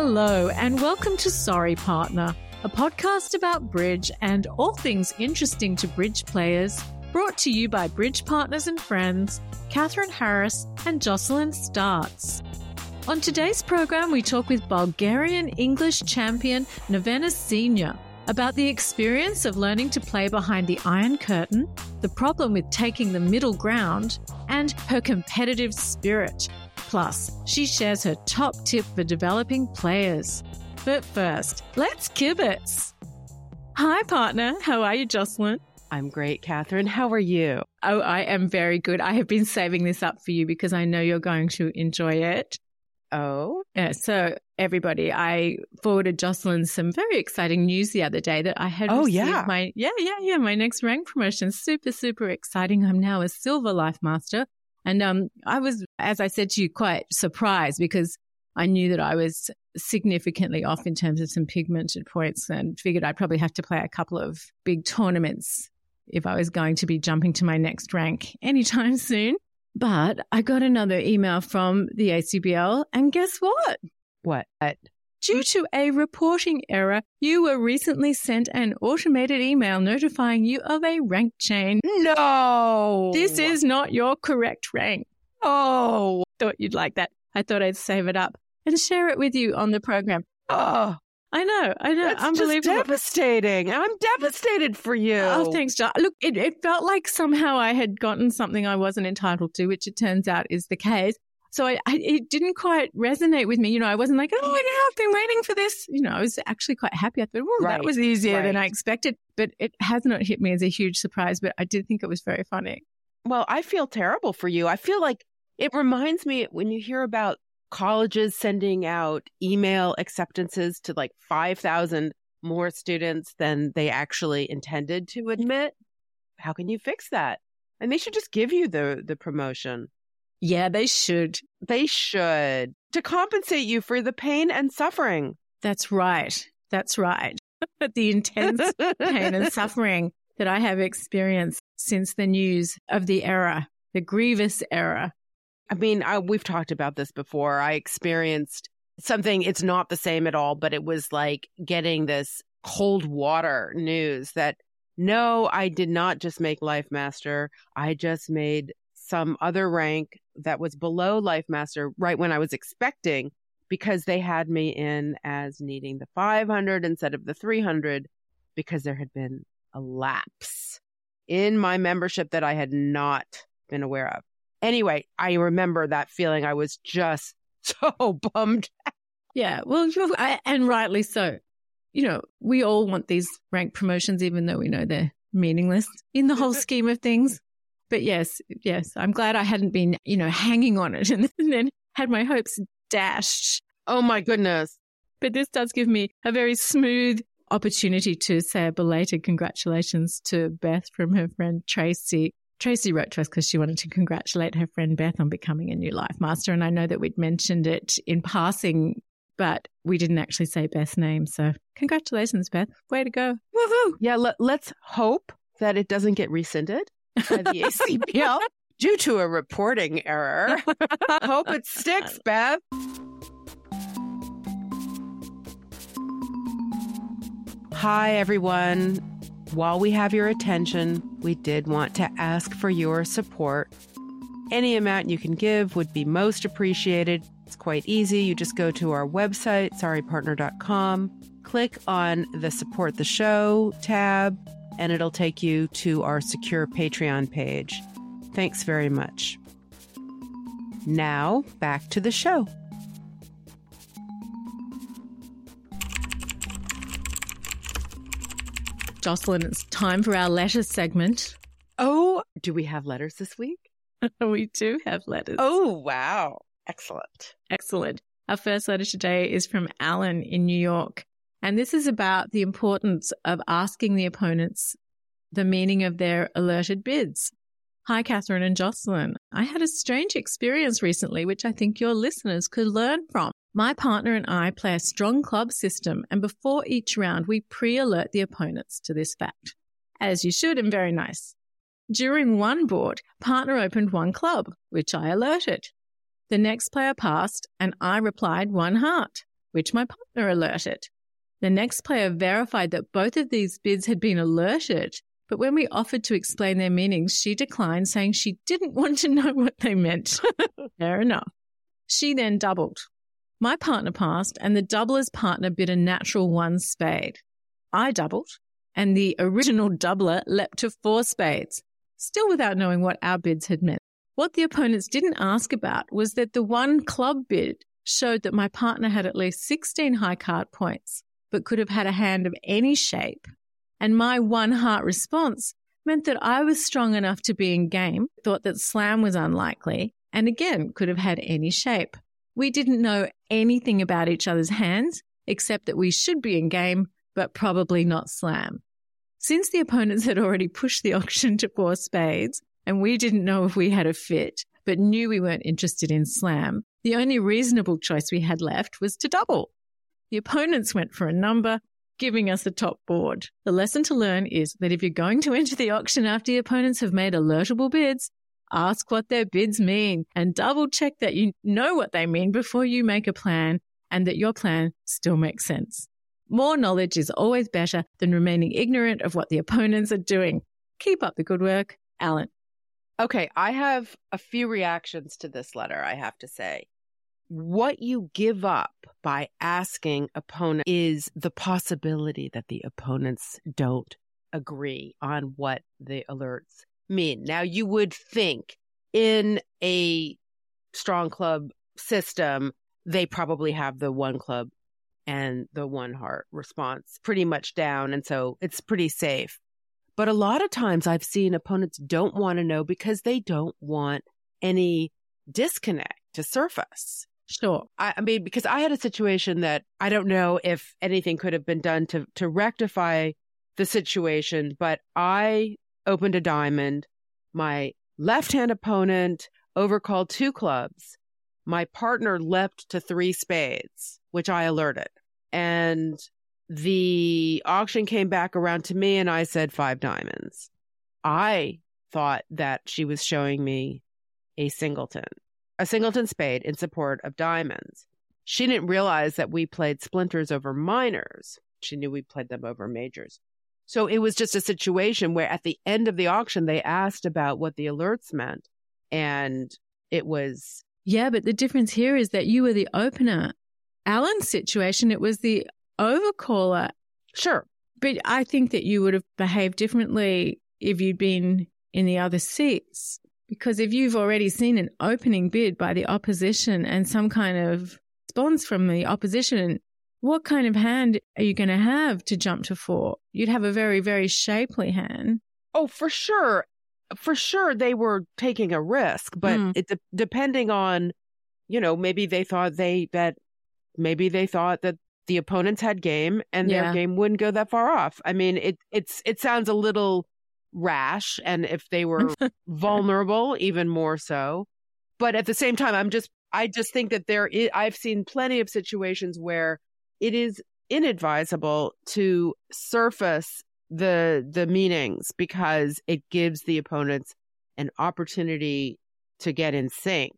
Hello, and welcome to Sorry Partner, a podcast about bridge and all things interesting to bridge players, brought to you by Bridge Partners and Friends, Catherine Harris and Jocelyn Startz. On today's program, we talk with Bulgarian English champion Nevena Senior about the experience of learning to play behind the Iron Curtain, the problem with taking the middle ground, and her competitive spirit. Plus, she shares her top tip for developing players. But first, let's kibitz. Hi, partner. How are you, Jocelyn? I'm great, Catherine. How are you? Oh, I am very good. I have been saving this up for you because I know you're going to enjoy it. Oh, Yeah, so everybody, I forwarded Jocelyn some very exciting news the other day that I had. Oh, received yeah. my yeah, yeah, yeah, my next rank promotion. Super, super exciting. I'm now a silver life master, and um, I was, as I said to you, quite surprised because I knew that I was significantly off in terms of some pigmented points, and figured I'd probably have to play a couple of big tournaments if I was going to be jumping to my next rank anytime soon. But I got another email from the ACBL, and guess what? what? Due to a reporting error, you were recently sent an automated email notifying you of a rank change. No. This is not your correct rank. Oh. Thought you'd like that. I thought I'd save it up and share it with you on the program. Oh. I know, I know, That's just unbelievable. devastating. I'm devastated for you. Oh, thanks, John. Look, it, it felt like somehow I had gotten something I wasn't entitled to, which it turns out is the case. So I, I, it didn't quite resonate with me. You know, I wasn't like, oh, yeah, I've been waiting for this. You know, I was actually quite happy. I thought, well, Right, that was easier than. I expected. But it has not hit me as a huge surprise. But I did think it was very funny. Well, I feel terrible for you. I feel like it reminds me when you hear about colleges sending out email acceptances to like 5,000 more students than they actually intended to admit. How can you fix that? And they should just give you the the promotion. Yeah, they should. They should to compensate you for the pain and suffering. That's right. That's right. the intense pain and suffering that I have experienced since the news of the error, the grievous error. I mean, I, we've talked about this before. I experienced something, it's not the same at all, but it was like getting this cold water news that no, I did not just make Life Master. I just made some other rank that was below Life Master right when I was expecting because they had me in as needing the 500 instead of the 300 because there had been a lapse in my membership that I had not been aware of. Anyway, I remember that feeling. I was just so bummed. Yeah, well, I- and rightly so. you know, we all want these rank promotions, even though we know they're meaningless in the whole scheme of things. But yes, yes, I'm glad I hadn't been, you know, hanging on it and, then had my hopes dashed. Oh my goodness. But this does give me a very smooth opportunity to say a belated congratulations to Beth from her friend Tracy. Tracy wrote to us because she wanted to congratulate her friend Beth on becoming a new life master. And I know that we'd mentioned it in passing, but we didn't actually say Beth's name. So congratulations, Beth. Way to go. Woohoo. Yeah, let, let's hope that it doesn't get rescinded the ACBL due to a reporting error. hope it sticks, Beth. Hi, everyone. While we have your attention, we did want to ask for your support. Any amount you can give would be most appreciated. It's quite easy. You just go to our website, sorrypartner.com, click on the support the show tab, and it'll take you to our secure Patreon page. Thanks very much. Now, back to the show. Jocelyn, it's time for our letters segment. Oh, do we have letters this week? we do have letters. Oh, wow. Excellent. Excellent. Our first letter today is from Alan in New York. And this is about the importance of asking the opponents the meaning of their alerted bids. Hi, Catherine and Jocelyn. I had a strange experience recently, which I think your listeners could learn from. My partner and I play a strong club system, and before each round, we pre alert the opponents to this fact. As you should, and very nice. During one board, partner opened one club, which I alerted. The next player passed, and I replied one heart, which my partner alerted. The next player verified that both of these bids had been alerted, but when we offered to explain their meanings, she declined, saying she didn't want to know what they meant. Fair enough. She then doubled. My partner passed, and the doubler's partner bid a natural one spade. I doubled, and the original doubler leapt to four spades, still without knowing what our bids had meant. What the opponents didn't ask about was that the one club bid showed that my partner had at least 16 high card points, but could have had a hand of any shape. And my one heart response meant that I was strong enough to be in game, thought that slam was unlikely, and again could have had any shape. We didn't know anything about each other's hands, except that we should be in game, but probably not slam. Since the opponents had already pushed the auction to four spades, and we didn't know if we had a fit, but knew we weren't interested in slam, the only reasonable choice we had left was to double. The opponents went for a number, giving us a top board. The lesson to learn is that if you're going to enter the auction after the opponents have made alertable bids, Ask what their bids mean and double check that you know what they mean before you make a plan and that your plan still makes sense. More knowledge is always better than remaining ignorant of what the opponents are doing. Keep up the good work, Alan. Okay, I have a few reactions to this letter, I have to say. What you give up by asking opponent is the possibility that the opponents don't agree on what the alerts mean. Now, you would think in a strong club system, they probably have the one club and the one heart response pretty much down. And so it's pretty safe. But a lot of times I've seen opponents don't want to know because they don't want any disconnect to surface. Sure. I, I, mean, because I had a situation that I don't know if anything could have been done to, to rectify the situation, but I opened a diamond. My left hand opponent overcalled two clubs. My partner leapt to three spades, which I alerted. And the auction came back around to me and I said five diamonds. I thought that she was showing me a singleton, a singleton spade in support of diamonds. She didn't realize that we played splinters over minors. She knew we played them over majors. So it was just a situation where at the end of the auction, they asked about what the alerts meant. And it was. Yeah, but the difference here is that you were the opener. Alan's situation, it was the overcaller. Sure. But I think that you would have behaved differently if you'd been in the other seats. Because if you've already seen an opening bid by the opposition and some kind of response from the opposition, what kind of hand are you going to have to jump to four? You'd have a very, very shapely hand. Oh, for sure. For sure, they were taking a risk, but Mm. it de- depending on, you know, maybe they thought they that maybe they thought that the opponents had game and Yeah. their game wouldn't go that far off. I mean, it it's it sounds a little rash, and if they were vulnerable, even more so. But at the same time, I'm just I just think that there is, I've seen plenty of situations where it is inadvisable to surface the the meanings because it gives the opponents an opportunity to get in sync.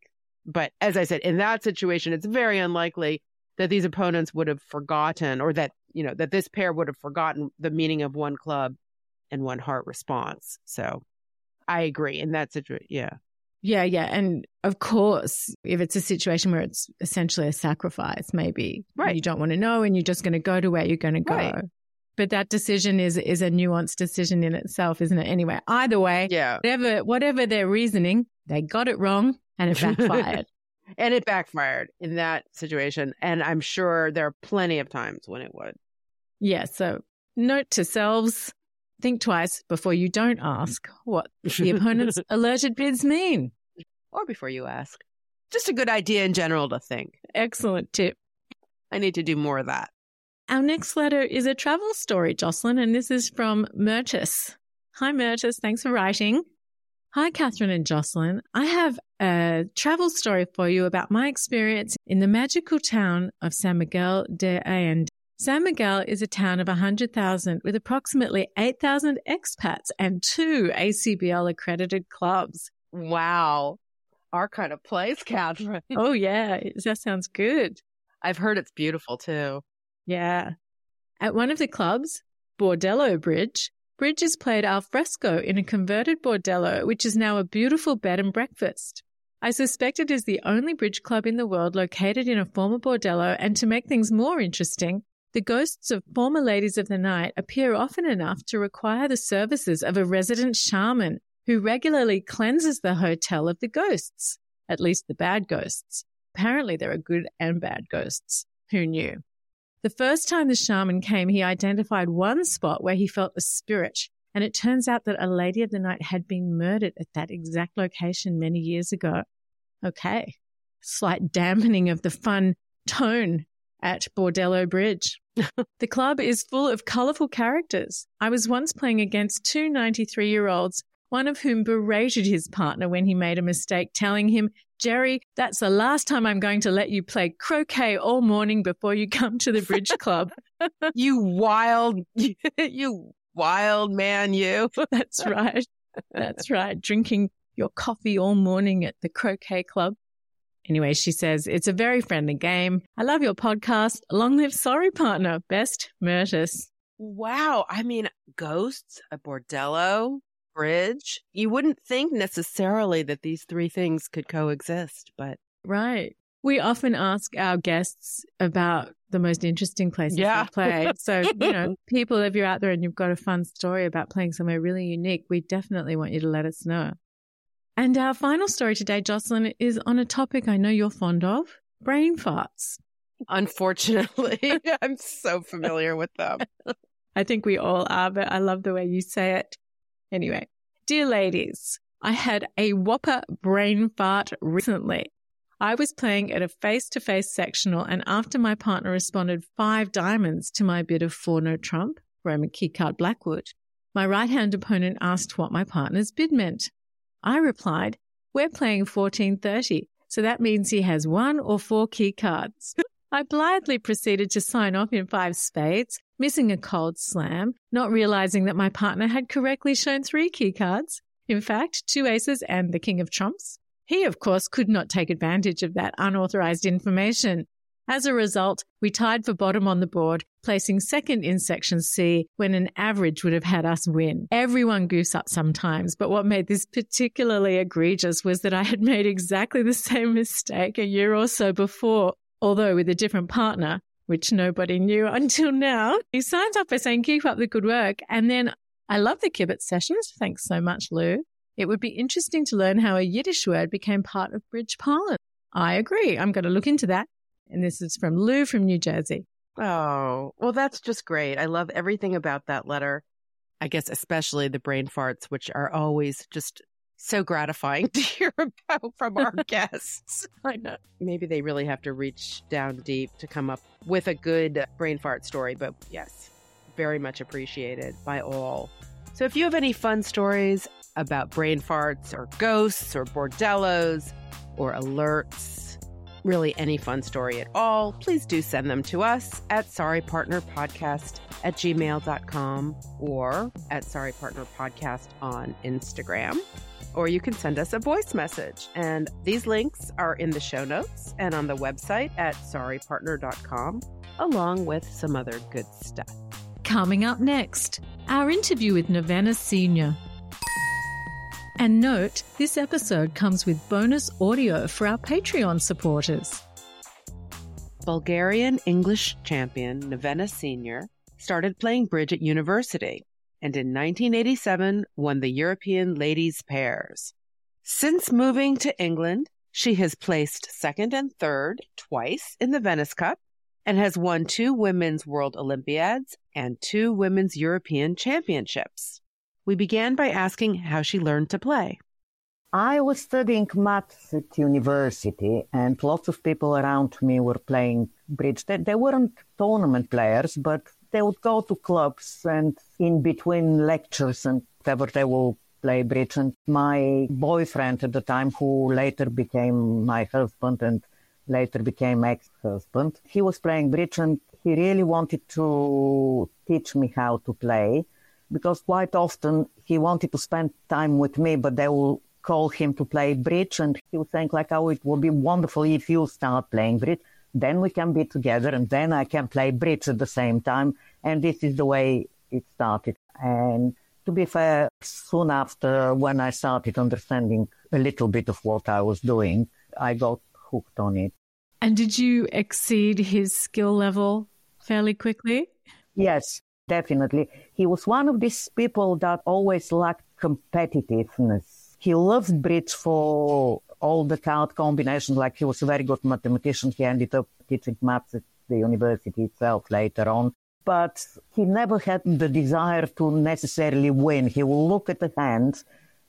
But as I said, in that situation, it's very unlikely that these opponents would have forgotten or that, you know, that this pair would have forgotten the meaning of one club and one heart response. So I agree And that's a, Yeah. Yeah, yeah. And of course, if it's a situation where it's essentially a sacrifice, maybe Right. you don't want to know and you're just going to go to where you're going to go. Right. But that decision is is a nuanced decision in itself, isn't it? Anyway, either way, Yeah. whatever whatever their reasoning, they got it wrong and it backfired. And it backfired in that situation. And I'm sure there are plenty of times when it would. yeah. So note to selves: think twice before you don't ask what the opponent's alerted bids mean. or before you ask. Just a good idea in general to think. Excellent tip. I need to do more of that. Our next letter is a travel story, Jocelyn, and this is from Mertis. Hi, Mertis. Thanks for writing. Hi, Catherine and Jocelyn. I have a travel story for you about my experience in the magical town of San Miguel de Allende. San Miguel is a town of 100,000 with approximately 8,000 expats and two ACBL accredited clubs. Wow. Our kind of place, Catherine. Oh, yeah. That sounds good. I've heard it's beautiful too. Yeah. At one of the clubs, Bordello Bridge, bridge is played al fresco in a converted bordello, which is now a beautiful bed and breakfast. I suspect it is the only bridge club in the world located in a former bordello, and to make things more interesting, the ghosts of former ladies of the night appear often enough to require the services of a resident shaman who regularly cleanses the hotel of the ghosts, at least the bad ghosts. Apparently, there are good and bad ghosts. Who knew? The first time the shaman came, he identified one spot where he felt a spirit, and it turns out that a lady of the night had been murdered at that exact location many years ago. Okay. Slight dampening of the fun tone at Bordello Bridge. the club is full of colorful characters. I was once playing against two 93 year olds, one of whom berated his partner when he made a mistake, telling him, Jerry, that's the last time I'm going to let you play croquet all morning before you come to the bridge club. You wild, you wild man, you. That's right. That's right. Drinking your coffee all morning at the croquet club. Anyway, she says, it's a very friendly game. I love your podcast. Long live Sorry Partner. Best Murtis. Wow. I mean, ghosts, a bordello, bridge. You wouldn't think necessarily that these three things could coexist, but Right. We often ask our guests about the most interesting places Yeah. they play. So, you know, people, if you're out there and you've got a fun story about playing somewhere really unique, we definitely want you to let us know. And our final story today, Jocelyn, is on a topic I know you're fond of brain farts. unfortunately, I'm so familiar with them. I think we all are, but I love the way you say it. Anyway, dear ladies, I had a whopper brain fart recently. I was playing at a face to face sectional, and after my partner responded five diamonds to my bid of four no trump, Roman keycard Blackwood, my right hand opponent asked what my partner's bid meant. I replied, We're playing 1430, so that means he has one or four key cards. I blithely proceeded to sign off in five spades, missing a cold slam, not realizing that my partner had correctly shown three key cards. In fact, two aces and the king of trumps. He, of course, could not take advantage of that unauthorized information. As a result, we tied for bottom on the board, placing second in section C when an average would have had us win. Everyone goose up sometimes, but what made this particularly egregious was that I had made exactly the same mistake a year or so before, although with a different partner, which nobody knew until now. He signs off by saying, keep up the good work. And then I love the Kibitz sessions. Thanks so much, Lou. It would be interesting to learn how a Yiddish word became part of bridge parlance. I agree. I'm going to look into that. And this is from Lou from New Jersey. Oh, well, that's just great. I love everything about that letter. I guess, especially the brain farts, which are always just so gratifying to hear about from our guests. I know. Maybe they really have to reach down deep to come up with a good brain fart story, but yes, very much appreciated by all. So if you have any fun stories about brain farts or ghosts or bordellos or alerts, really any fun story at all, please do send them to us at sorrypartnerpodcast at gmail.com or at sorrypartnerpodcast on Instagram. Or you can send us a voice message. And these links are in the show notes and on the website at sorrypartner.com, along with some other good stuff. Coming up next, our interview with Nevena Senior. And note, this episode comes with bonus audio for our Patreon supporters. Bulgarian English champion Nevena Senior started playing bridge at university and in 1987 won the European Ladies Pairs. Since moving to England, she has placed second and third twice in the Venice Cup and has won two Women's World Olympiads and two Women's European Championships. We began by asking how she learned to play. I was studying maths at university, and lots of people around me were playing bridge. They, they weren't tournament players, but they would go to clubs and in between lectures and whatever they will play bridge. And my boyfriend at the time, who later became my husband and later became ex-husband, he was playing bridge and he really wanted to teach me how to play because quite often he wanted to spend time with me, but they will call him to play bridge and he was saying like, oh, it would be wonderful if you start playing bridge. Then we can be together and then I can play bridge at the same time. And this is the way it started. And to be fair, soon after when I started understanding a little bit of what I was doing, I got hooked on it. And did you exceed his skill level fairly quickly? Yes, definitely. He was one of these people that always lacked competitiveness. He loved bridge for all the card combinations, like he was a very good mathematician. He ended up teaching maths at the university itself later on. But he never had the desire to necessarily win. He would look at the hand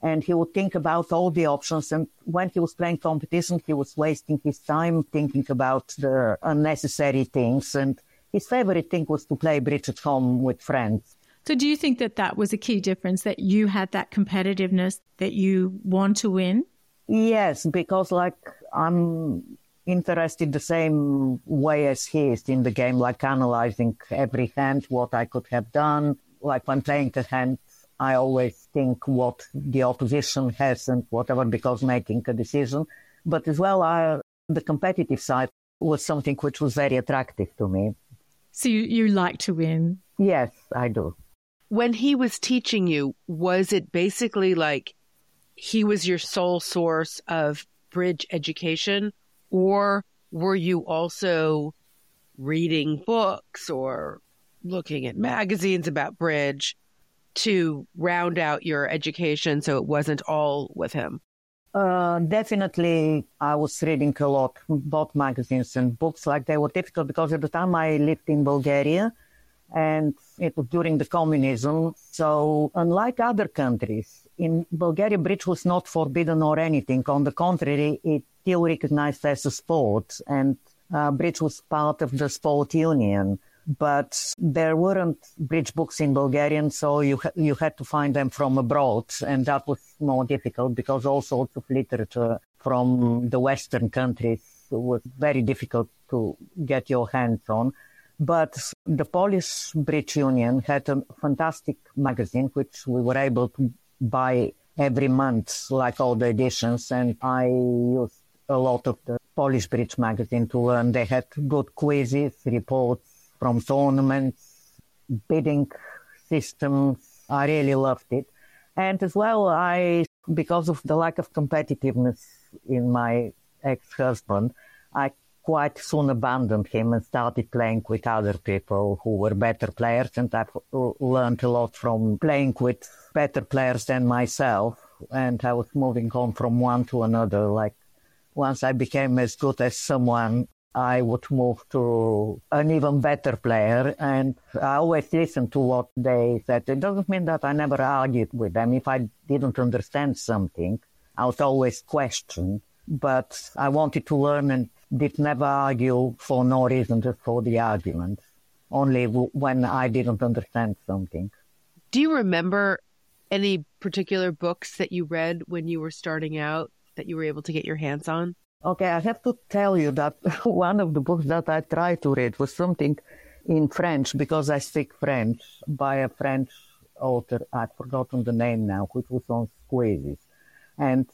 and he would think about all the options. And when he was playing competition, he was wasting his time thinking about the unnecessary things. And his favorite thing was to play bridge at home with friends. So, do you think that that was a key difference that you had that competitiveness that you want to win? Yes, because like I'm interested the same way as he is in the game, like analyzing every hand, what I could have done. Like when playing the hand, I always think what the opposition has and whatever, because making a decision. But as well, I, the competitive side was something which was very attractive to me. So you, you like to win? Yes, I do. When he was teaching you, was it basically like he was your sole source of bridge education? Or were you also reading books or looking at magazines about bridge to round out your education so it wasn't all with him? Uh, definitely, I was reading a lot, both magazines and books. Like they were difficult because at the time I lived in Bulgaria, and it was during the communism. So, unlike other countries, in Bulgaria, bridge was not forbidden or anything. On the contrary, it still recognized as a sport, and uh, bridge was part of the sport union but there weren't bridge books in Bulgarian, so you ha- you had to find them from abroad, and that was more difficult because all sorts of literature from the Western countries was very difficult to get your hands on. But the Polish Bridge Union had a fantastic magazine which we were able to buy every month, like all the editions, and I used a lot of the Polish Bridge magazine to learn. They had good quizzes, reports from tournaments, bidding systems. I really loved it. And as well, I, because of the lack of competitiveness in my ex-husband, I quite soon abandoned him and started playing with other people who were better players. And I've learned a lot from playing with better players than myself. And I was moving on from one to another. Like once I became as good as someone, I would move to an even better player. And I always listened to what they said. It doesn't mean that I never argued with them. If I didn't understand something, I was always questioned. But I wanted to learn and did never argue for no reason, just for the argument. Only w- when I didn't understand something. Do you remember any particular books that you read when you were starting out that you were able to get your hands on? Okay, I have to tell you that one of the books that I tried to read was something in French because I speak French by a French author. I've forgotten the name now, which was on squeezes. And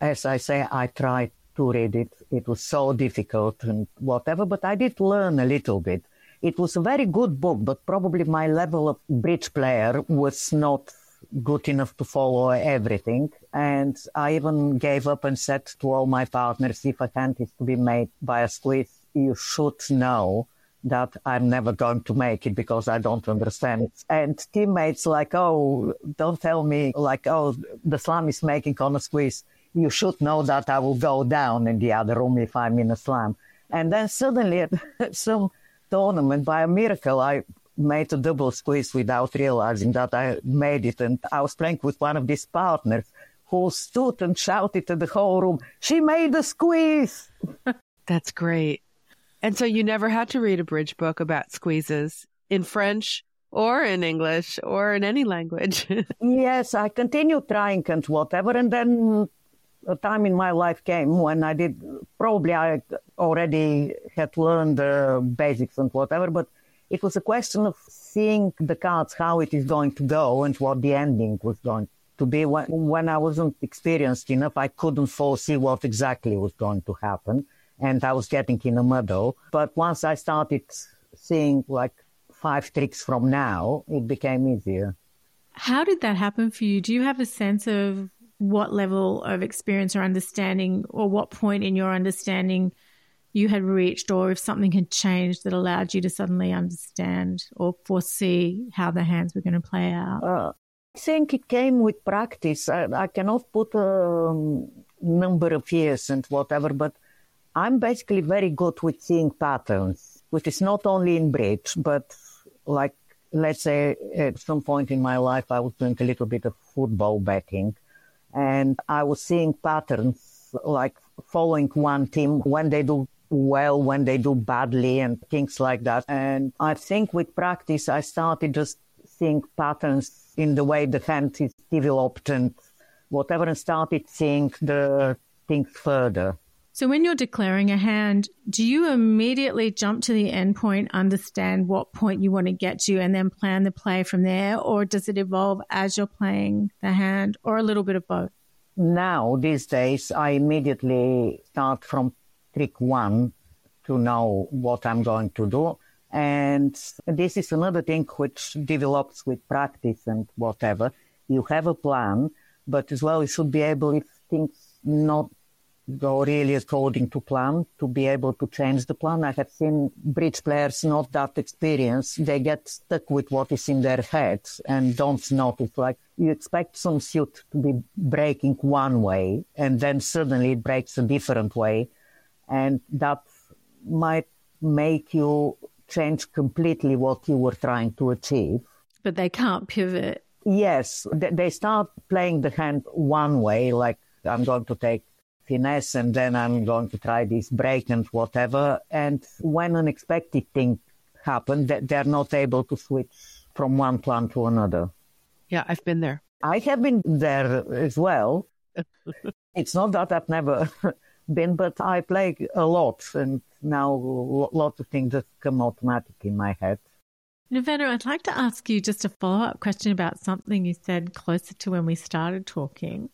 as I say, I tried to read it. It was so difficult and whatever, but I did learn a little bit. It was a very good book, but probably my level of bridge player was not good enough to follow everything. And I even gave up and said to all my partners, if a hand is to be made by a squeeze, you should know that I'm never going to make it because I don't understand. And teammates like, oh, don't tell me like, oh, the slam is making on a squeeze. You should know that I will go down in the other room if I'm in a slam. And then suddenly at some tournament, by a miracle, I made a double squeeze without realizing that I made it. And I was playing with one of these partners who stood and shouted to the whole room, she made a squeeze. That's great. And so you never had to read a bridge book about squeezes in French or in English or in any language. yes, I continued trying and whatever. And then a time in my life came when I did, probably I already had learned the basics and whatever, but it was a question of seeing the cards, how it is going to go and what the ending was going to be. When, when I wasn't experienced enough, I couldn't foresee what exactly was going to happen. And I was getting in a muddle. But once I started seeing like five tricks from now, it became easier. How did that happen for you? Do you have a sense of what level of experience or understanding, or what point in your understanding you had reached, or if something had changed that allowed you to suddenly understand or foresee how the hands were going to play out? Uh, I think it came with practice. I, I cannot put a um, number of years and whatever, but I'm basically very good with seeing patterns, which is not only in bridge, but like, let's say at some point in my life, I was doing a little bit of football betting and I was seeing patterns like following one team when they do well, when they do badly and things like that. And I think with practice, I started just seeing patterns in the way the hand is developed and whatever and started seeing the things further. So when you're declaring a hand, do you immediately jump to the end point, understand what point you want to get to, and then plan the play from there? Or does it evolve as you're playing the hand, or a little bit of both? Now, these days, I immediately start from trick one to know what I'm going to do. And this is another thing which develops with practice and whatever. You have a plan, but as well, you should be able, if things not go really according to plan, to be able to change the plan. I have seen bridge players not that experienced. They get stuck with what is in their heads and don't notice. Like you expect some suit to be breaking one way and then suddenly it breaks a different way and that might make you change completely what you were trying to achieve. But they can't pivot. Yes, they start playing the hand one way, like I'm going to take finesse and then I'm going to try this break and whatever. And when unexpected thing happen, they're not able to switch from one plan to another. Yeah, I've been there. I have been there as well. it's not that I've never been, but I play a lot, and now lots of things just come automatic in my head. Nevena, I'd like to ask you just a follow up question about something you said closer to when we started talking.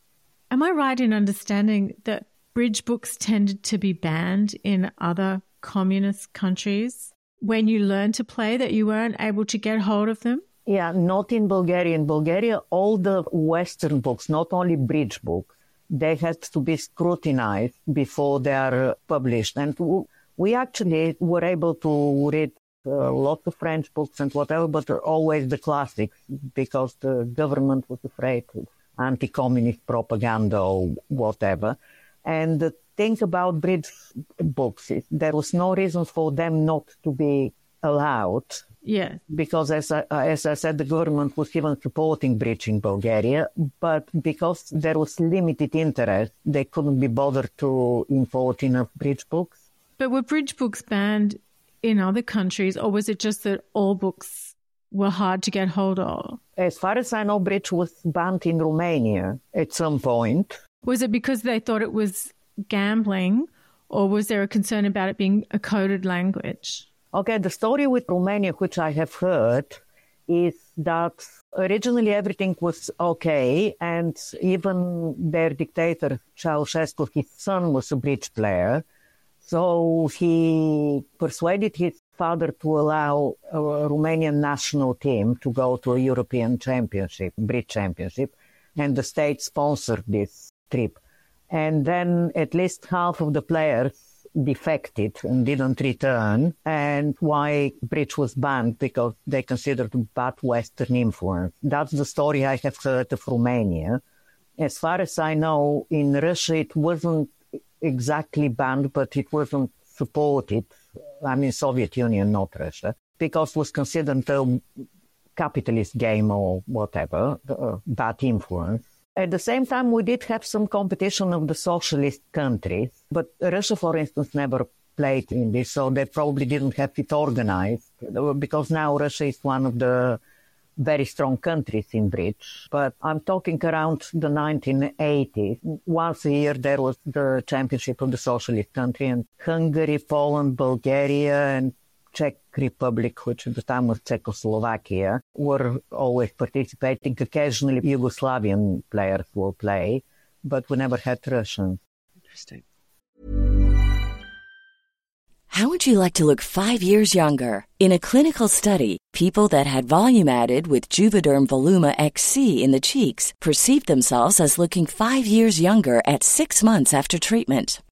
Am I right in understanding that bridge books tended to be banned in other communist countries? When you learned to play, that you weren't able to get hold of them? Yeah, not in Bulgaria. In Bulgaria, all the Western books, not only bridge books, they had to be scrutinized before they are published. And we actually were able to read uh, lots of French books and whatever, but always the classics because the government was afraid of anti-communist propaganda or whatever. And the think about bridge books, there was no reason for them not to be allowed. Yeah. Because as I, as I said, the government was even supporting bridge in Bulgaria, but because there was limited interest, they couldn't be bothered to import enough bridge books. But were bridge books banned in other countries, or was it just that all books were hard to get hold of? As far as I know, bridge was banned in Romania at some point. Was it because they thought it was gambling, or was there a concern about it being a coded language? Okay, the story with Romania, which I have heard, is that originally everything was okay, and even their dictator, Ceausescu, his son was a bridge player. So he persuaded his father to allow a Romanian national team to go to a European championship, bridge championship, and the state sponsored this trip. And then at least half of the players defected and didn't return. And why bridge was banned because they considered bad Western influence. That's the story I have heard of Romania. As far as I know, in Russia it wasn't exactly banned, but it wasn't supported. I mean, Soviet Union, not Russia, because it was considered a capitalist game or whatever, uh, bad influence. At the same time, we did have some competition of the socialist countries, but Russia, for instance, never played in this, so they probably didn't have it organized uh, because now Russia is one of the very strong countries in bridge. But I'm talking around the 1980s. Once a year there was the championship of the socialist country and Hungary, Poland, Bulgaria, and Czech Republic, which at the time was Czechoslovakia, were always participating. Occasionally, Yugoslavian players will play, but we never had Russians. Interesting. How would you like to look five years younger? In a clinical study, people that had volume added with Juvederm Voluma XC in the cheeks perceived themselves as looking five years younger at six months after treatment.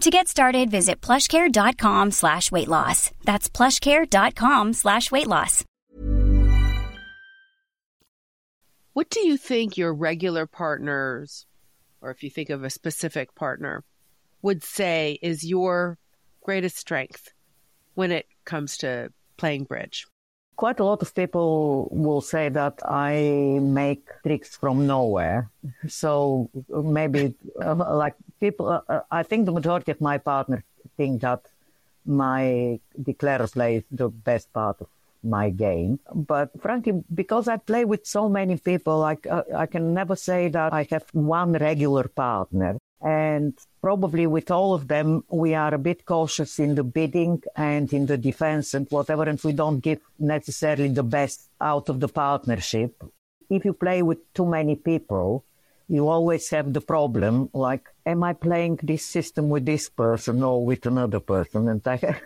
To get started, visit plushcare.com slash weight loss. That's plushcare.com slash weight loss. What do you think your regular partners, or if you think of a specific partner, would say is your greatest strength when it comes to playing bridge? Quite a lot of people will say that I make tricks from nowhere. So maybe uh, like people, uh, uh, I think the majority of my partners think that my declare play is the best part of my game. But frankly, because I play with so many people, I, uh, I can never say that I have one regular partner. And probably with all of them, we are a bit cautious in the bidding and in the defense and whatever, and we don't give necessarily the best out of the partnership. If you play with too many people, you always have the problem like, am I playing this system with this person or with another person? And I,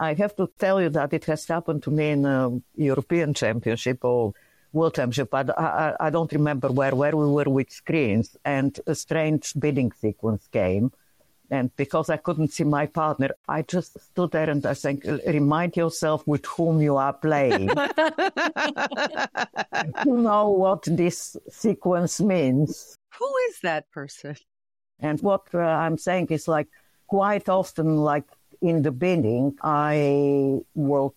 I have to tell you that it has happened to me in a European Championship or World Championship. I, I, I don't remember where, where we were with screens, and a strange bidding sequence came. And because I couldn't see my partner, I just stood there and I said, remind yourself with whom you are playing. you know what this sequence means. Who is that person? And what uh, I'm saying is like quite often, like in the bidding, I will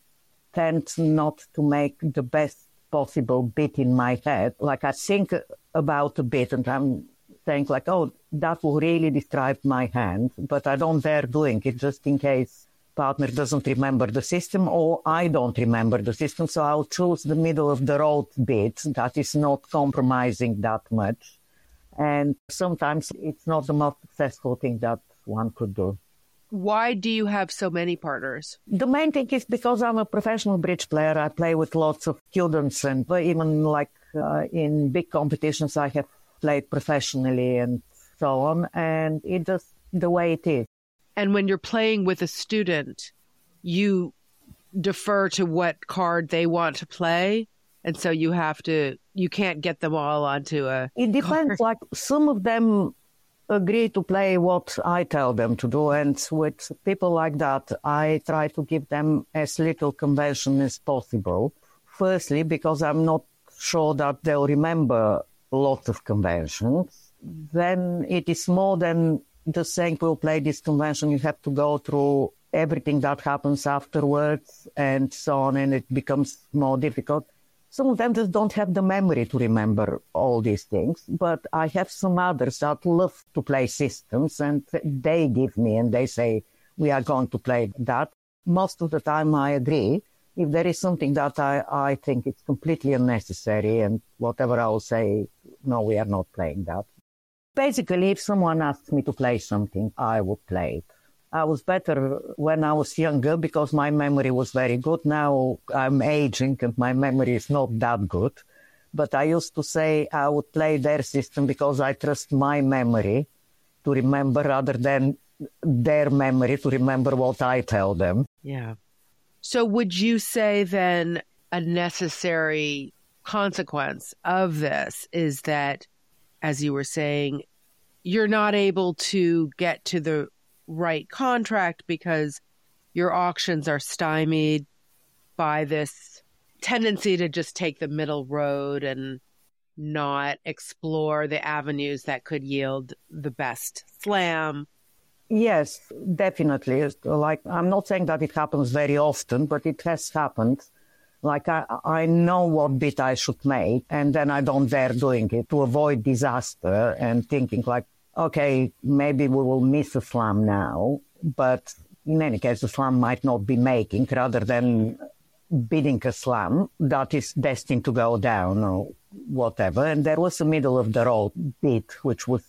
tend not to make the best possible bit in my head. Like I think about a bit and I'm saying like, oh, that will really describe my hand, but I don't dare doing it just in case partner doesn't remember the system or I don't remember the system. So I'll choose the middle of the road bit that is not compromising that much. And sometimes it's not the most successful thing that one could do. Why do you have so many partners? The main thing is because I'm a professional bridge player. I play with lots of students and even like uh, in big competitions, I have played professionally and so on. And it's just the way it is. And when you're playing with a student, you defer to what card they want to play. And so you have to, you can't get them all onto a. It depends. Card. Like some of them agree to play what I tell them to do. And with people like that, I try to give them as little convention as possible. Firstly, because I'm not sure that they'll remember lots of conventions. Then it is more than just saying we'll play this convention. You have to go through everything that happens afterwards and so on, and it becomes more difficult. Some of them just don't have the memory to remember all these things, but I have some others that love to play systems and they give me and they say, we are going to play that. Most of the time I agree. If there is something that I, I think it's completely unnecessary and whatever I'll say, no, we are not playing that. Basically, if someone asks me to play something, I would play it. I was better when I was younger because my memory was very good. Now I'm aging and my memory is not that good. But I used to say I would play their system because I trust my memory to remember rather than their memory to remember what I tell them. Yeah. So would you say then a necessary consequence of this is that, as you were saying, you're not able to get to the right contract because your auctions are stymied by this tendency to just take the middle road and not explore the avenues that could yield the best slam. Yes, definitely. Like, I'm not saying that it happens very often, but it has happened. Like, I, I know what bit I should make, and then I don't dare doing it to avoid disaster and thinking like, okay, maybe we will miss a slam now, but in any case, the slam might not be making rather than bidding a slam that is destined to go down or whatever. And there was a middle of the road bid, which was,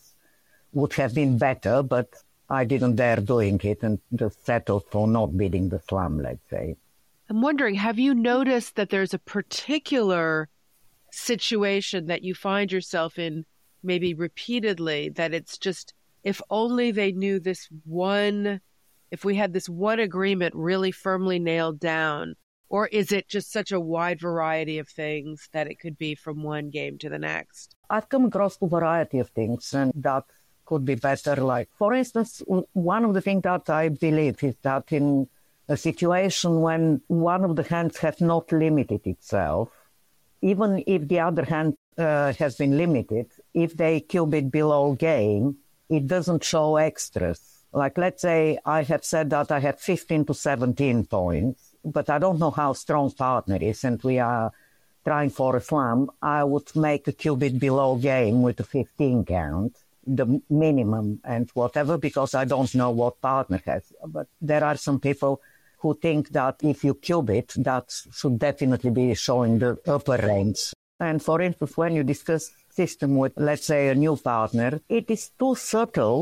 would have been better, but I didn't dare doing it and just settled for not bidding the slam, let's say. I'm wondering, have you noticed that there's a particular situation that you find yourself in maybe repeatedly that it's just if only they knew this one if we had this one agreement really firmly nailed down or is it just such a wide variety of things that it could be from one game to the next? I've come across a variety of things and that could be better like for instance one of the things that i believe is that in a situation when one of the hands has not limited itself even if the other hand uh, has been limited, if they cue bid below game, it doesn't show extras. Like, let's say I have said that I have 15 to 17 points, but I don't know how strong partner is, and we are trying for a slam. I would make a cue bid below game with a 15 count, the minimum and whatever, because I don't know what partner has. But there are some people who think that if you cue bid, that should definitely be showing the upper range. And for instance, when you discuss system with, let's say, a new partner, it is too subtle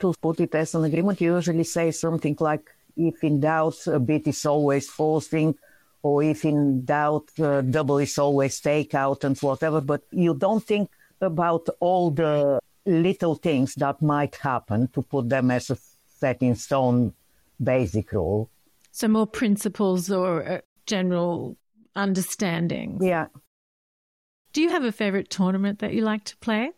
to put it as an agreement. You usually say something like, if in doubt, a bit is always forcing, or if in doubt, uh, double is always takeout and whatever. But you don't think about all the little things that might happen to put them as a set in stone basic rule. So more principles or uh, general understanding. Yeah. Do you have a favorite tournament that you like to play?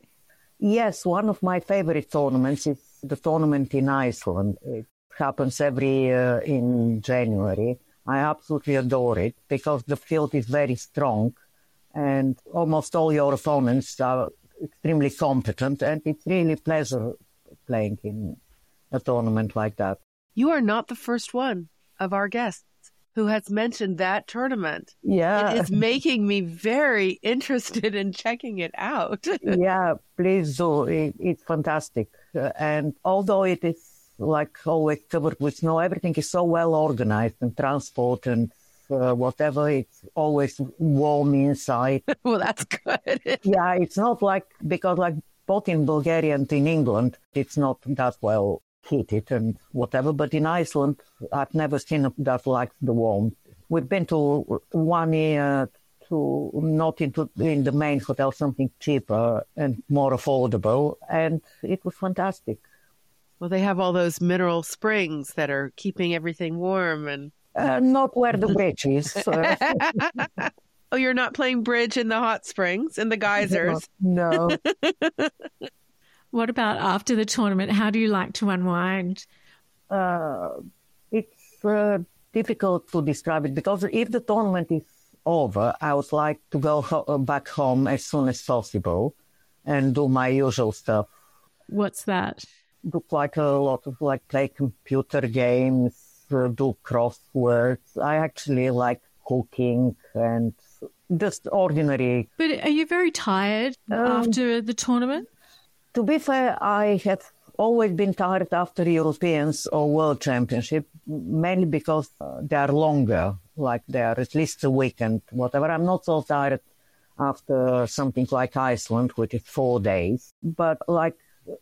Yes, one of my favorite tournaments is the tournament in Iceland. It happens every year in January. I absolutely adore it because the field is very strong and almost all your opponents are extremely competent and it's really pleasure playing in a tournament like that. You are not the first one of our guests who has mentioned that tournament. Yeah. It is making me very interested in checking it out. yeah, please do. It, it's fantastic. Uh, and although it is like always covered with snow, everything is so well organized and transport and uh, whatever. It's always warm inside. well, that's good. yeah, it's not like, because like both in Bulgaria and in England, it's not that well heated and whatever. But in Iceland, I've never seen that like the warm. We've been to one year to not into in the main hotel, something cheaper and more affordable, and it was fantastic. Well, they have all those mineral springs that are keeping everything warm and. Uh, not where the bridge is. oh, you're not playing bridge in the hot springs in the geysers? No. What about after the tournament? How do you like to unwind? Uh, it's uh, difficult to describe it because if the tournament is over, I would like to go ho- back home as soon as possible and do my usual stuff. What's that? Do like a lot of like play computer games, uh, do crosswords. I actually like cooking and just ordinary. But are you very tired um, after the tournament? To be fair, I have always been tired after Europeans or World Championship, mainly because uh, they are longer, like they are at least a weekend, whatever. I'm not so tired after something like Iceland, which is four days. But like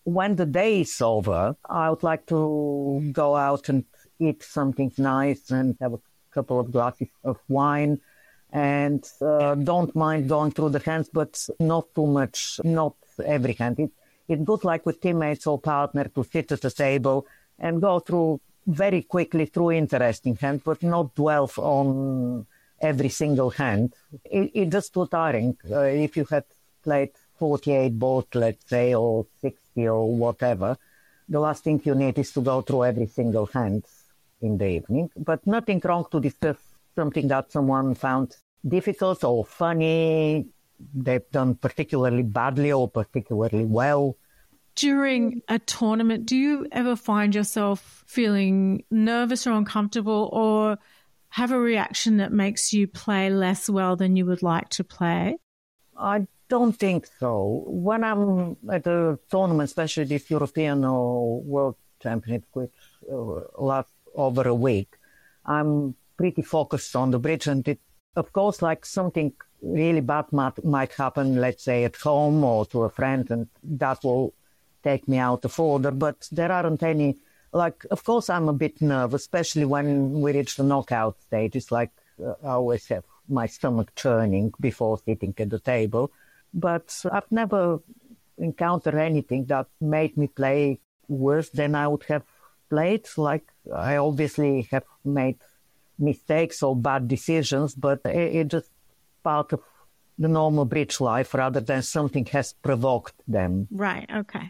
when the day is over, I would like to go out and eat something nice and have a couple of glasses of wine and uh, don't mind going through the hands, but not too much, not every hand. It, it's good, like with teammates or partner, to sit at the table and go through very quickly through interesting hands, but not dwell on every single hand. It, just too tiring. Uh, if you had played 48 boards, let's say, or 60 or whatever, the last thing you need is to go through every single hand in the evening. But nothing wrong to discuss something that someone found difficult or funny, they've done particularly badly or particularly well. During a tournament, do you ever find yourself feeling nervous or uncomfortable or have a reaction that makes you play less well than you would like to play? I don't think so. When I'm at a tournament, especially this European or World Championship, which uh, lasts over a week, I'm pretty focused on the bridge. And it, of course, like something really bad might, might happen, let's say at home or to a friend, and that will take me out of order. But there aren't any, like, of course, I'm a bit nervous, especially when we reach the knockout stage. It's like uh, I always have my stomach churning before sitting at the table. But I've never encountered anything that made me play worse than I would have played. Like, I obviously have made mistakes or bad decisions, but it, it just part of the normal bridge life rather than something has provoked them. Right. Okay.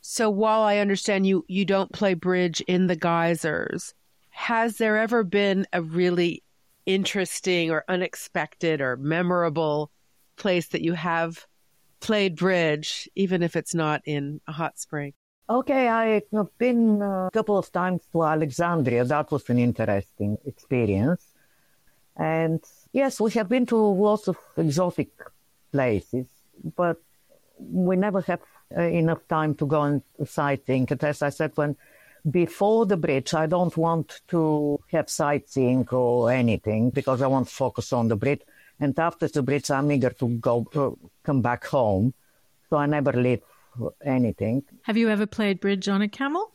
So while I understand you, you don't play bridge in the geysers, has there ever been a really interesting or unexpected or memorable place that you have played bridge, even if it's not in a hot spring? Okay, I have been uh, a couple of times to Alexandria. That was an interesting experience. And yes, we have been to lots of exotic places, but we never have uh, enough time to go and sightseeing. And as I said, when before the bridge, I don't want to have sightseeing or anything because I want to focus on the bridge. And after the bridge, I'm eager to go uh, come back home, so I never leave anything. Have you ever played bridge on a camel?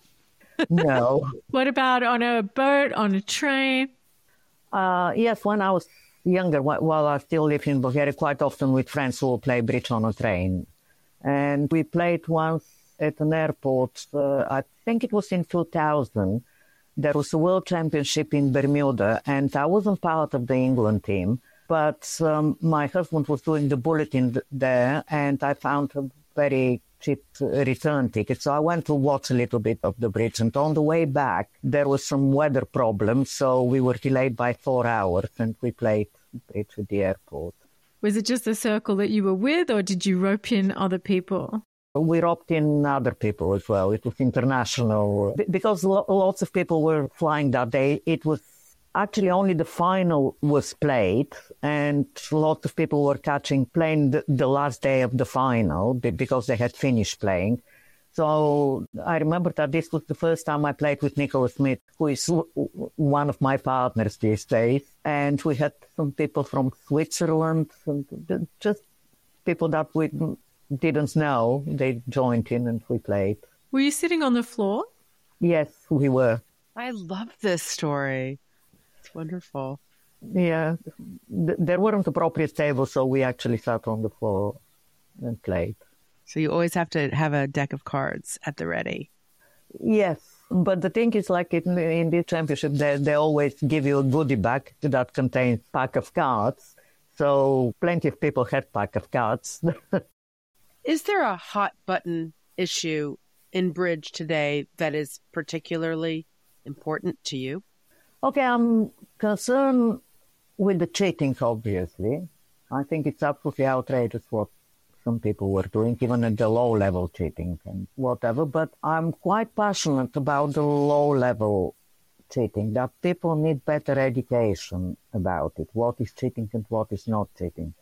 No. what about on a boat, on a train? Uh, yes, when I was younger, while I still lived in Bulgaria, quite often with friends who play bridge on a train. And we played once at an airport, uh, I think it was in 2000. There was a world championship in Bermuda, and I wasn't part of the England team, but um, my husband was doing the bulletin there, and I found a very cheap return ticket. So I went to watch a little bit of the bridge. And on the way back, there was some weather problems. So we were delayed by four hours and we played bridge at the airport. Was it just a circle that you were with, or did you rope in other people? We roped in other people as well. It was international because lots of people were flying that day. It was actually only the final was played and lots of people were catching playing the, the, last day of the final because they had finished playing. So i remember that this was the first time i played with nicola smith who is one of my partners these days. And we had some people from switzerland just people that we didn't know they joined in and we played. Were you sitting on the floor? Yes we were. I love this story wonderful. Yeah, th- there weren't appropriate tables, so we actually sat on the floor and played. So you always have to have a deck of cards at the ready. Yes, but the thing is, like in, in the championship, they, they always give you a goodie bag that contains pack of cards. So plenty of people had pack of cards. is there a hot button issue in bridge today that is particularly important to you? Okay, I'm concerned with the cheating, obviously. I think it's absolutely outrageous what some people were doing, even at the low level cheating and whatever. But I'm quite passionate about the low level cheating, that people need better education about it, what is cheating and what is not cheating.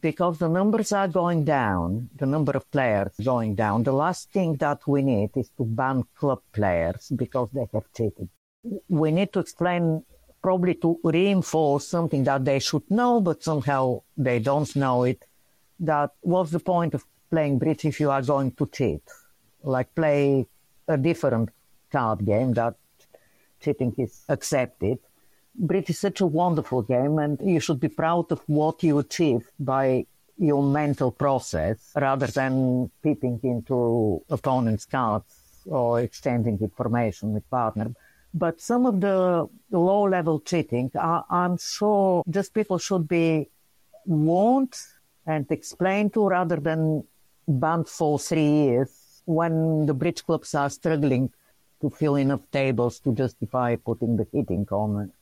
Because the numbers are going down, the number of players going down. The last thing that we need is to ban club players because they have cheated we need to explain probably to reinforce something that they should know, but somehow they don't know it. That what's the point of playing bridge if you are going to cheat? Like play a different card game that cheating is accepted. Bridge is such a wonderful game, and you should be proud of what you achieve by your mental process rather than peeping into opponent's cards or exchanging information with partner. But some of the low level cheating, I, I'm sure just people should be warned and explained to rather than banned for three years when the bridge clubs are struggling to fill enough tables to justify putting the hitting on.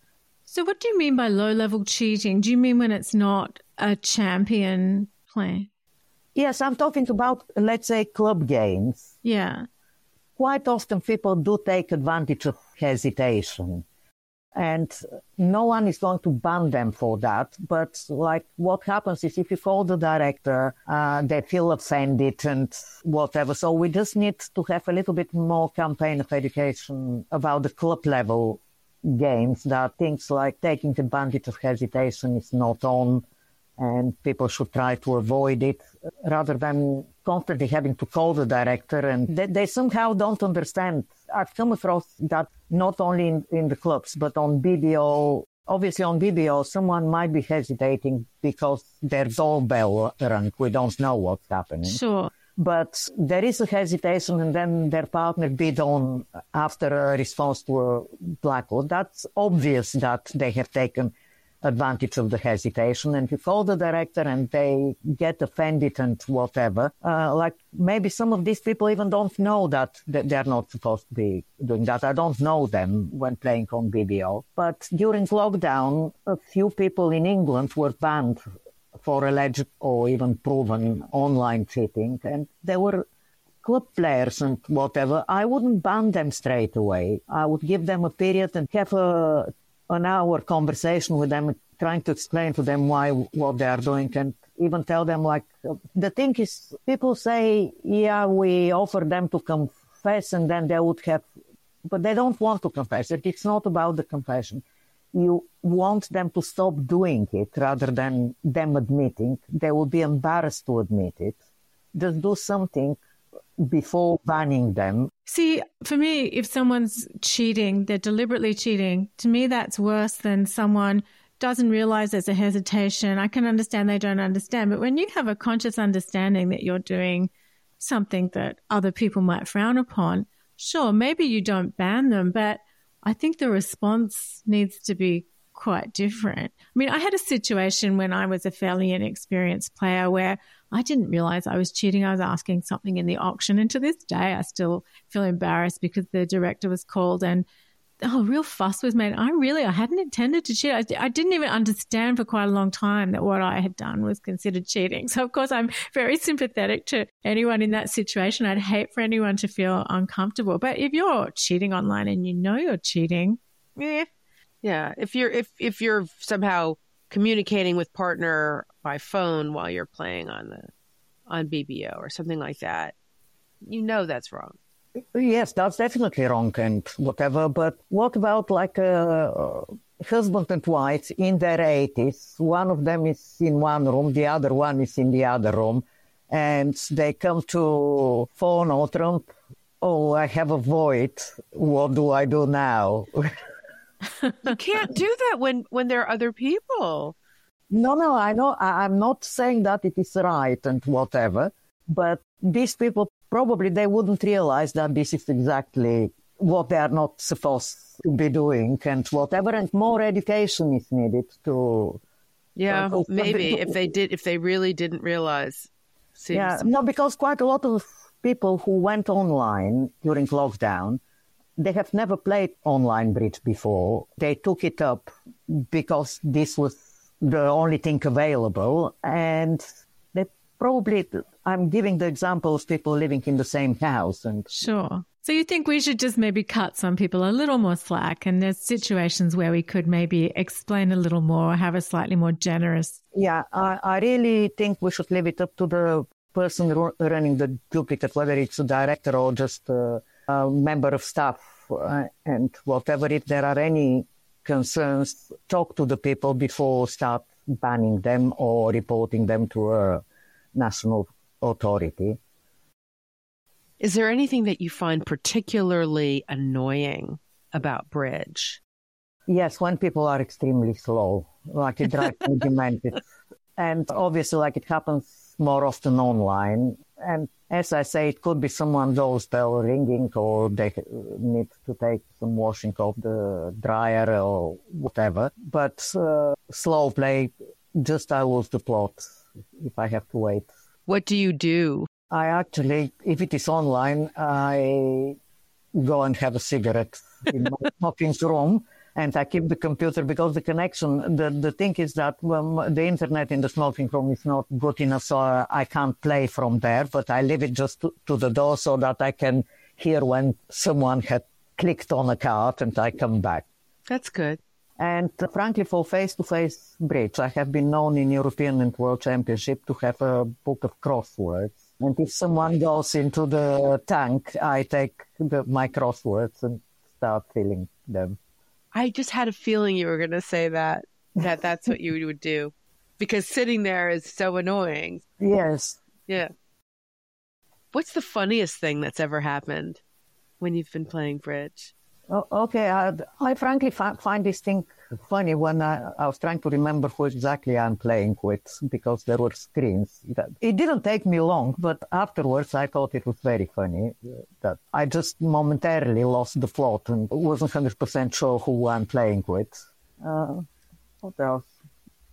So, what do you mean by low level cheating? Do you mean when it's not a champion play? Yes, I'm talking about, let's say, club games. Yeah quite often people do take advantage of hesitation. And no one is going to ban them for that. But like what happens is if you call the director, uh, they feel offended and whatever. So we just need to have a little bit more campaign of education about the club level games that things like taking advantage of hesitation is not on and people should try to avoid it rather than constantly having to call the director and they, they somehow don't understand. I've come across that not only in, in the clubs, but on BBO. Obviously, on BBO, someone might be hesitating because their doorbell rang. We don't know what's happening. Sure. But there is a hesitation, and then their partner bid on after a response to a Blackwood. That's obvious that they have taken advantage of the hesitation and you call the director and they get offended and whatever. Uh, like maybe some of these people even don't know that they're not supposed to be doing that. I don't know them when playing on BBO. But during lockdown, a few people in England were banned for alleged or even proven online cheating and they were club players and whatever, I wouldn't ban them straight away. I would give them a period and have a an hour conversation with them, trying to explain to them why what they are doing and even tell them like the thing is people say yeah we offer them to confess and then they would have but they don't want to confess. It it's not about the confession. You want them to stop doing it rather than them admitting. They will be embarrassed to admit it. Just do something before banning them. See, for me, if someone's cheating, they're deliberately cheating, to me, that's worse than someone doesn't realize there's a hesitation. I can understand they don't understand. But when you have a conscious understanding that you're doing something that other people might frown upon, sure, maybe you don't ban them, but I think the response needs to be quite different. I mean, I had a situation when I was a fairly inexperienced player where I didn't realize I was cheating. I was asking something in the auction. And to this day, I still feel embarrassed because the director was called and oh, real fuss was made. I really, I hadn't intended to cheat. I, I, didn't even understand for quite a long time that what I had done was considered cheating. So, of course, I'm very sympathetic to anyone in that situation. I'd hate for anyone to feel uncomfortable. But if you're cheating online and you know you're cheating, yeah, yeah. If you're if if you're somehow communicating with partner by phone while you're playing on the on BBO or something like that, you know that's wrong. Yes, that's definitely wrong and whatever. But what about like a uh, husband and wife in their 80s? One of them is in one room, the other one is in the other room, and they come to phone or Trump. Oh, I have a void. What do I do now? you can't do that when when there are other people. No, no, I know. I, I'm not saying that it is right and whatever, but these people probably they wouldn't realize that this is exactly what they are not supposed to be doing and whatever and more education is needed to yeah uh, maybe to, if they did if they really didn't realize seems... yeah no because quite a lot of people who went online during lockdown they have never played online bridge before they took it up because this was the only thing available and they probably I'm giving the example of people living in the same house and sure. So you think we should just maybe cut some people a little more slack and there's situations where we could maybe explain a little more, have a slightly more generous. Yeah, I, I really think we should leave it up to the person running the duplicate, whether it's a director or just a, a member of staff uh, and whatever. If there are any concerns, talk to the people before start banning them or reporting them to a national authority. Is there anything that you find particularly annoying about bridge? Yes, when people are extremely slow, like it drives me demented. And obviously, like it happens more often online. And as I say, it could be someone bell ringing or they need to take some washing off the dryer or whatever. But uh, slow play, just I lose the plot if I have to wait. What do you do? I actually, if it is online, I go and have a cigarette in my smoking room and I keep the computer because the connection, the, the thing is that the internet in the smoking room is not good enough, so I can't play from there, but I leave it just to, to the door so that I can hear when someone had clicked on a card and I come back. That's good. And uh, frankly, for face-to-face bridge, I have been known in European and World Championship to have a book of crosswords. And if someone goes into the tank, I take the, my crosswords and start filling them. I just had a feeling you were going to say that, that that's what you would do. Because sitting there is so annoying. Yes. Yeah. What's the funniest thing that's ever happened when you've been playing bridge? Oh, okay, I, I frankly find this thing funny when I, I, was trying to remember who exactly I'm playing with because there were screens. It didn't take me long, but afterwards I thought it was very funny that I just momentarily lost the plot and wasn't 100% sure who I'm playing with. Uh, what else?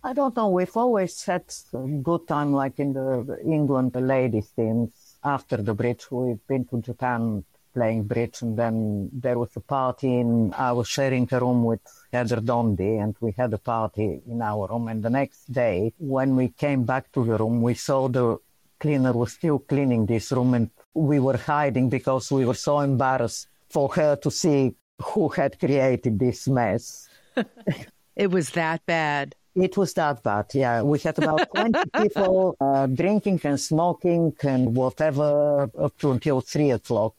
I don't know. We've always had a good time, like in the England the ladies teams. After the bridge, we've been to Japan playing bridge. And then there was a party and I was sharing a room with Heather Dhondy and we had a party in our room. And the next day, when we came back to the room, we saw the cleaner was still cleaning this room and we were hiding because we were so embarrassed for her to see who had created this mess. it was that bad. It was that bad, yeah. We had about 20 people uh, drinking and smoking and whatever up to until 3 o'clock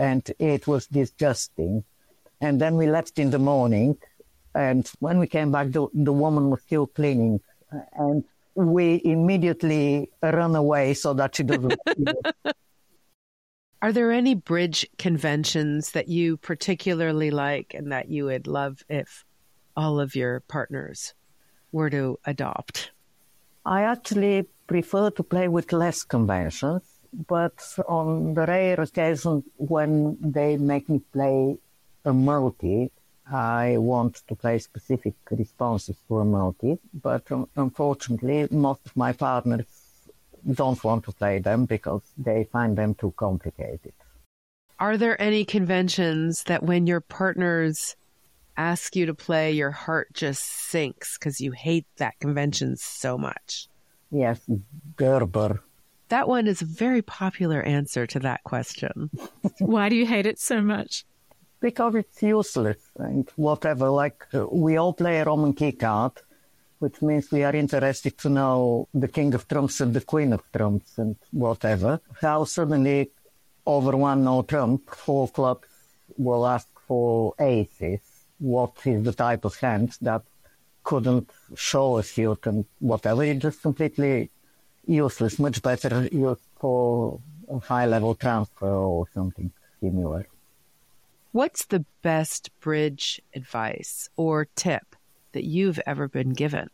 and it was disgusting. And then we left in the morning, and when we came back, the, the woman was still cleaning, and we immediately run away so that she doesn't. Are there any bridge conventions that you particularly like and that you would love if all of your partners were to adopt? I actually prefer to play with less conventions but on the rare occasion when they make me play a multi, I want to play specific responses for a multi, but um, unfortunately, most of my partners don't want to play them because they find them too complicated. Are there any conventions that when your partners ask you to play, your heart just sinks because you hate that convention so much? Yes, Gerber. That one is a very popular answer to that question. Why do you hate it so much? Because it's useless and whatever. Like, uh, we all play a Roman key card, which means we are interested to know the King of Trumps and the Queen of Trumps and whatever. How suddenly, over one no trump, four clubs will ask for aces. What is the type of hand that couldn't show a suit and whatever? It's just completely useless, much better used for a high level transfer or something similar. What's the best bridge advice or tip that you've ever been given?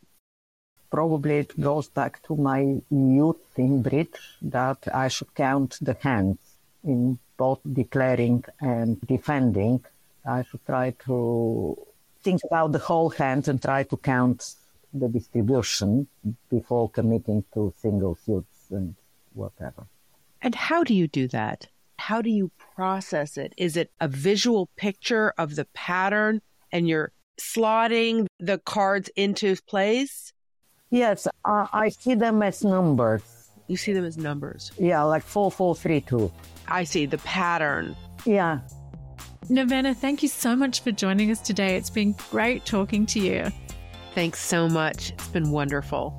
Probably it goes back to my youth in bridge that I should count the hands in both declaring and defending. I should try to think about the whole hand and try to count the distribution before committing to single suits and whatever. And how do you do that? How do you process it? Is it a visual picture of the pattern and you're slotting the cards into place? Yes, uh, I see them as numbers. You see them as numbers. Yeah, like 4432. I see the pattern. Yeah. Nevena, thank you so much for joining us today. It's been great talking to you. Thanks so much. It's been wonderful.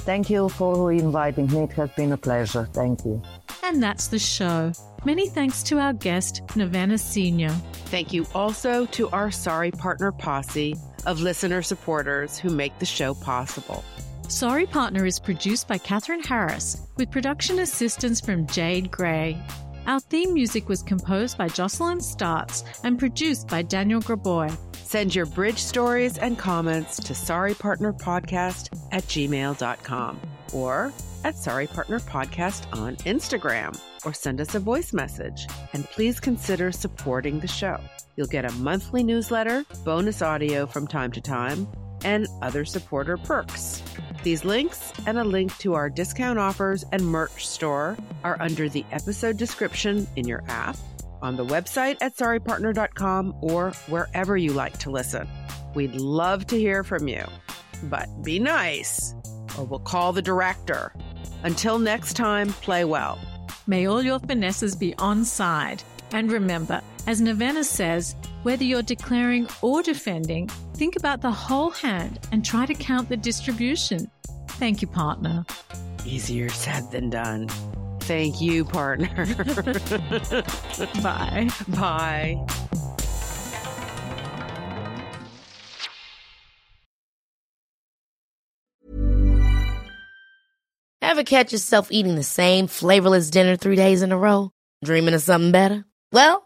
Thank you for inviting me. It has been a pleasure. Thank you. And that's the show. Many thanks to our guest, Nevena Senior. Thank you also to our Sorry Partner posse of listener supporters who make the show possible. Sorry Partner is produced by Katherine Harris with production assistance from Jade Gray. Our theme music was composed by Jocelyn Startz and produced by Daniel Graboy. Send your bridge stories and comments to sorrypartnerpodcast at gmail.com or at Sorry Partner Podcast on Instagram or send us a voice message. And please consider supporting the show. You'll get a monthly newsletter, bonus audio from time to time, and other supporter perks. These links and a link to our discount offers and merch store are under the episode description in your app, on the website at sorrypartner.com, or wherever you like to listen. We'd love to hear from you, but be nice, or we'll call the director. Until next time, play well. May all your finesses be on side. And remember, as Nevena says, whether you're declaring or defending, think about the whole hand and try to count the distribution. Thank you, partner. Easier said than done. Thank you, partner. Bye. Bye. Ever catch yourself eating the same flavorless dinner three days in a row? Dreaming of something better? Well,